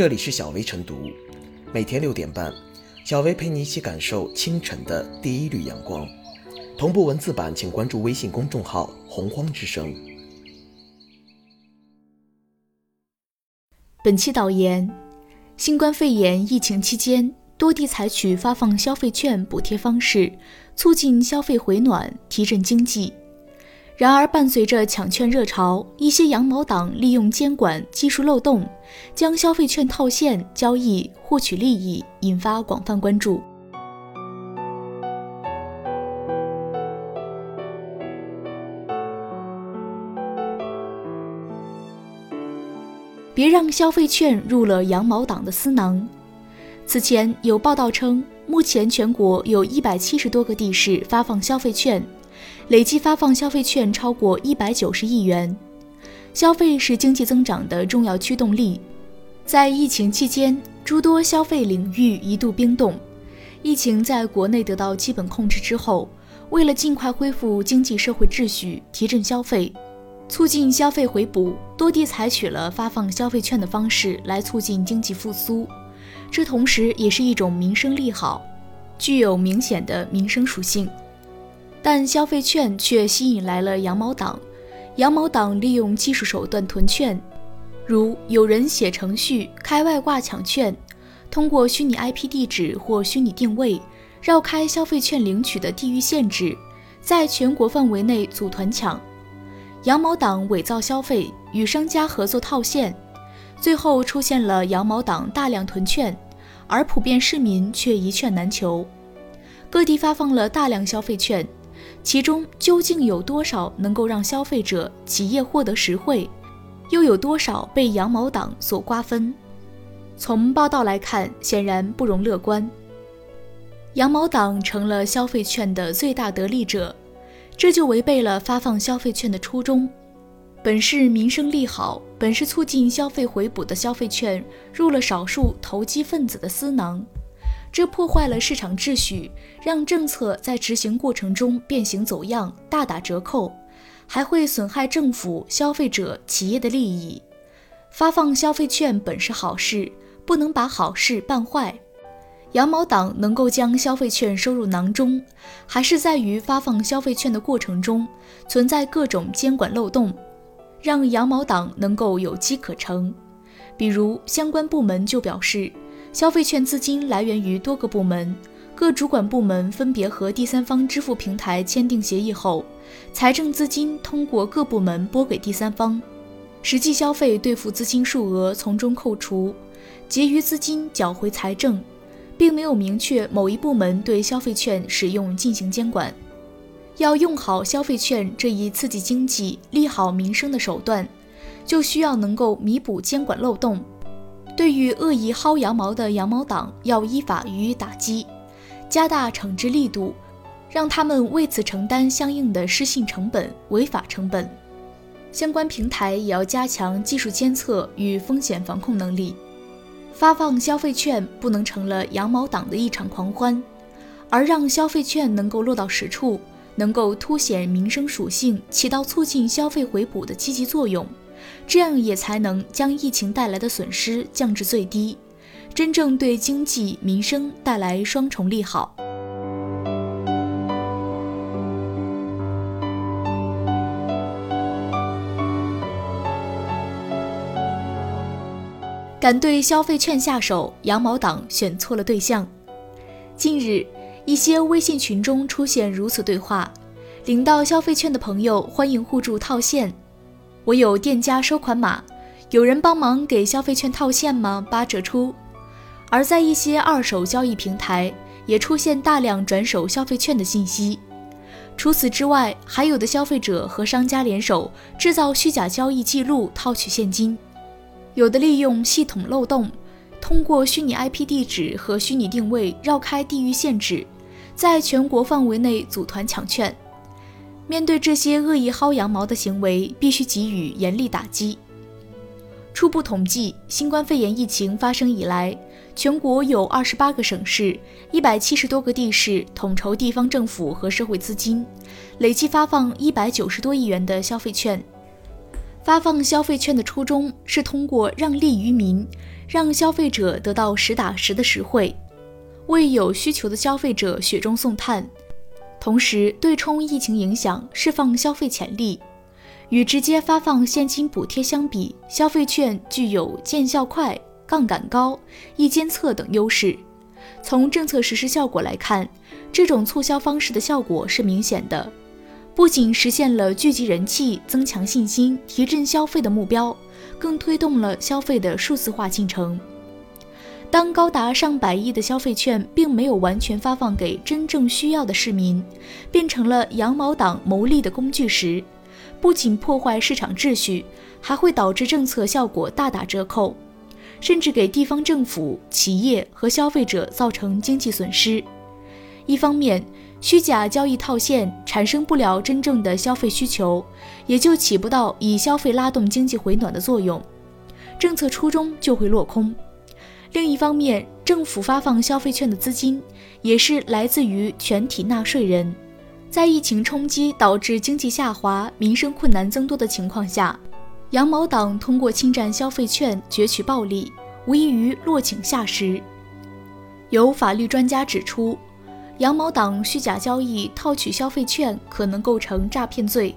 这里是小薇晨读，每天六点半，小薇陪你一起感受清晨的第一缕阳光。同步文字版，请关注微信公众号“洪荒之声”。本期导言：新冠肺炎疫情期间，多地采取发放消费券补贴方式，促进消费回暖，提振经济。然而，伴随着抢券热潮，一些羊毛党利用监管技术漏洞，将消费券套现交易，获取利益，引发广泛关注。别让消费券入了羊毛党的私囊。此前有报道称，目前全国有一百七十多个地市发放消费券。累计发放消费券超过一百九十亿元，消费是经济增长的重要驱动力。在疫情期间，诸多消费领域一度冰冻。疫情在国内得到基本控制之后，为了尽快恢复经济社会秩序，提振消费，促进消费回补，多地采取了发放消费券的方式来促进经济复苏。这同时也是一种民生利好，具有明显的民生属性。但消费券却吸引来了羊毛党，羊毛党利用技术手段囤券，如有人写程序开外挂抢券，通过虚拟 IP 地址或虚拟定位绕开消费券领取的地域限制，在全国范围内组团抢。羊毛党伪造消费，与商家合作套现，最后出现了羊毛党大量囤券，而普遍市民却一券难求。各地发放了大量消费券。其中究竟有多少能够让消费者、企业获得实惠，又有多少被羊毛党所瓜分？从报道来看，显然不容乐观。羊毛党成了消费券的最大得利者，这就违背了发放消费券的初衷。本是民生利好、本是促进消费回补的消费券，入了少数投机分子的私囊。这破坏了市场秩序，让政策在执行过程中变形走样、大打折扣，还会损害政府、消费者、企业的利益。发放消费券本是好事，不能把好事办坏。羊毛党能够将消费券收入囊中，还是在于发放消费券的过程中存在各种监管漏洞，让羊毛党能够有机可乘。比如相关部门就表示。消费券资金来源于多个部门，各主管部门分别和第三方支付平台签订协议后，财政资金通过各部门拨给第三方，实际消费兑付资金数额从中扣除，结余资金缴回财政，并没有明确某一部门对消费券使用进行监管。要用好消费券这一刺激经济、利好民生的手段，就需要能够弥补监管漏洞。对于恶意薅羊毛的羊毛党，要依法予以打击，加大惩治力度，让他们为此承担相应的失信成本、违法成本。相关平台也要加强技术监测与风险防控能力。发放消费券不能成了羊毛党的一场狂欢，而让消费券能够落到实处，能够凸显民生属性，起到促进消费回补的积极作用。这样也才能将疫情带来的损失降至最低，真正对经济民生带来双重利好。敢对消费券下手，羊毛党选错了对象。近日，一些微信群中出现如此对话：领到消费券的朋友，欢迎互助套现。我有店家收款码，有人帮忙给消费券套现吗？八折出。而在一些二手交易平台，也出现大量转手消费券的信息。除此之外，还有的消费者和商家联手制造虚假交易记录套取现金，有的利用系统漏洞，通过虚拟 IP 地址和虚拟定位绕开地域限制，在全国范围内组团抢券。面对这些恶意薅羊毛的行为，必须给予严厉打击。初步统计，新冠肺炎疫情发生以来，全国有二十八个省市、一百七十多个地市统筹地方政府和社会资金，累计发放一百九十多亿元的消费券。发放消费券的初衷是通过让利于民，让消费者得到实打实的实惠，为有需求的消费者雪中送炭，同时对冲疫情影响，释放消费潜力。与直接发放现金补贴相比，消费券具有见效快、杠杆高、易监测等优势。从政策实施效果来看，这种促销方式的效果是明显的，不仅实现了聚集人气、增强信心、提振消费的目标，更推动了消费的数字化进程。当高达上百亿的消费券并没有完全发放给真正需要的市民，变成了羊毛党牟利的工具时，不仅破坏市场秩序，还会导致政策效果大打折扣。甚至给地方政府、企业和消费者造成经济损失。一方面，虚假交易套现产生不了真正的消费需求，也就起不到以消费拉动经济回暖的作用，政策初衷就会落空。另一方面，政府发放消费券的资金也是来自于全体纳税人，在疫情冲击导致经济下滑、民生困难增多的情况下。羊毛党通过侵占消费券攫取暴利，无异于落井下石。有法律专家指出，羊毛党虚假交易套取消费券可能构成诈骗罪。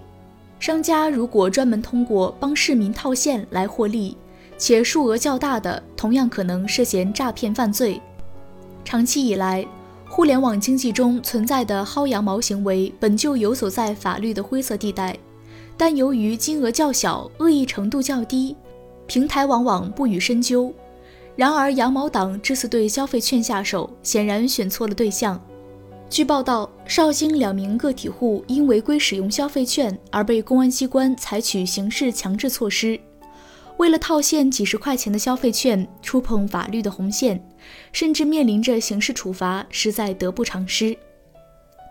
商家如果专门通过帮市民套现来获利，且数额较大的，同样可能涉嫌诈骗犯罪。长期以来，互联网经济中存在的薅羊毛行为本就游走在法律的灰色地带。但由于金额较小、恶意程度较低，平台往往不予深究。然而，羊毛党这次对消费券下手，显然选错了对象。据报道，绍兴两名个体户因违规使用消费券而被公安机关采取刑事强制措施。为了套现几十块钱的消费券，触碰法律的红线，甚至面临着刑事处罚，实在得不偿失。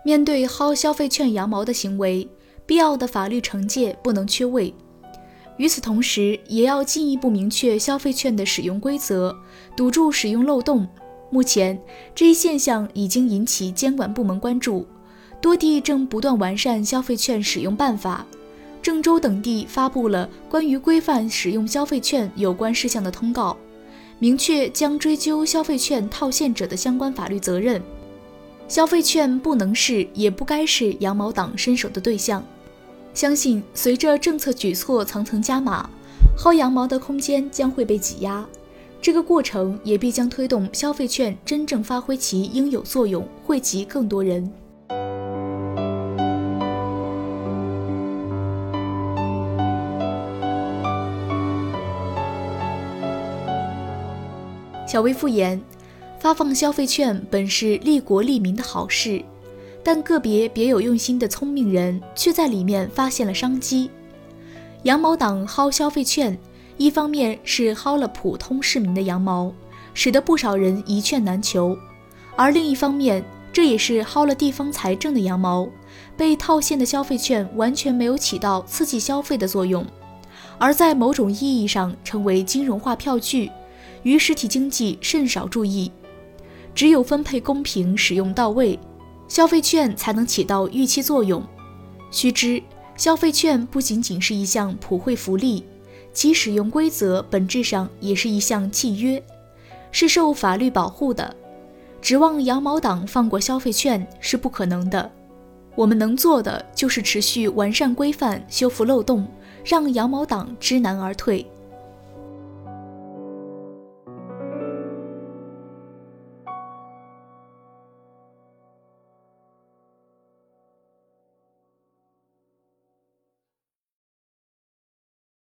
面对薅消费券羊毛的行为，必要的法律惩戒不能缺位，与此同时，也要进一步明确消费券的使用规则，堵住使用漏洞。目前，这一现象已经引起监管部门关注，多地正不断完善消费券使用办法。郑州等地发布了关于规范使用消费券有关事项的通告，明确将追究消费券套现者的相关法律责任。消费券不能是，也不该是羊毛党伸手的对象。相信随着政策举措层层加码，薅羊毛的空间将会被挤压。这个过程也必将推动消费券真正发挥其应有作用，惠及更多人。小薇复言。发放消费券本是利国利民的好事，但个别别有用心的聪明人却在里面发现了商机。羊毛党薅消费券，一方面是薅了普通市民的羊毛，使得不少人一券难求；而另一方面，这也是薅了地方财政的羊毛。被套现的消费券完全没有起到刺激消费的作用，而在某种意义上成为金融化票据，于实体经济甚少注意。只有分配公平、使用到位，消费券才能起到预期作用。须知，消费券不仅仅是一项普惠福利，其使用规则本质上也是一项契约，是受法律保护的。指望羊毛党放过消费券是不可能的。我们能做的就是持续完善规范、修复漏洞，让羊毛党知难而退。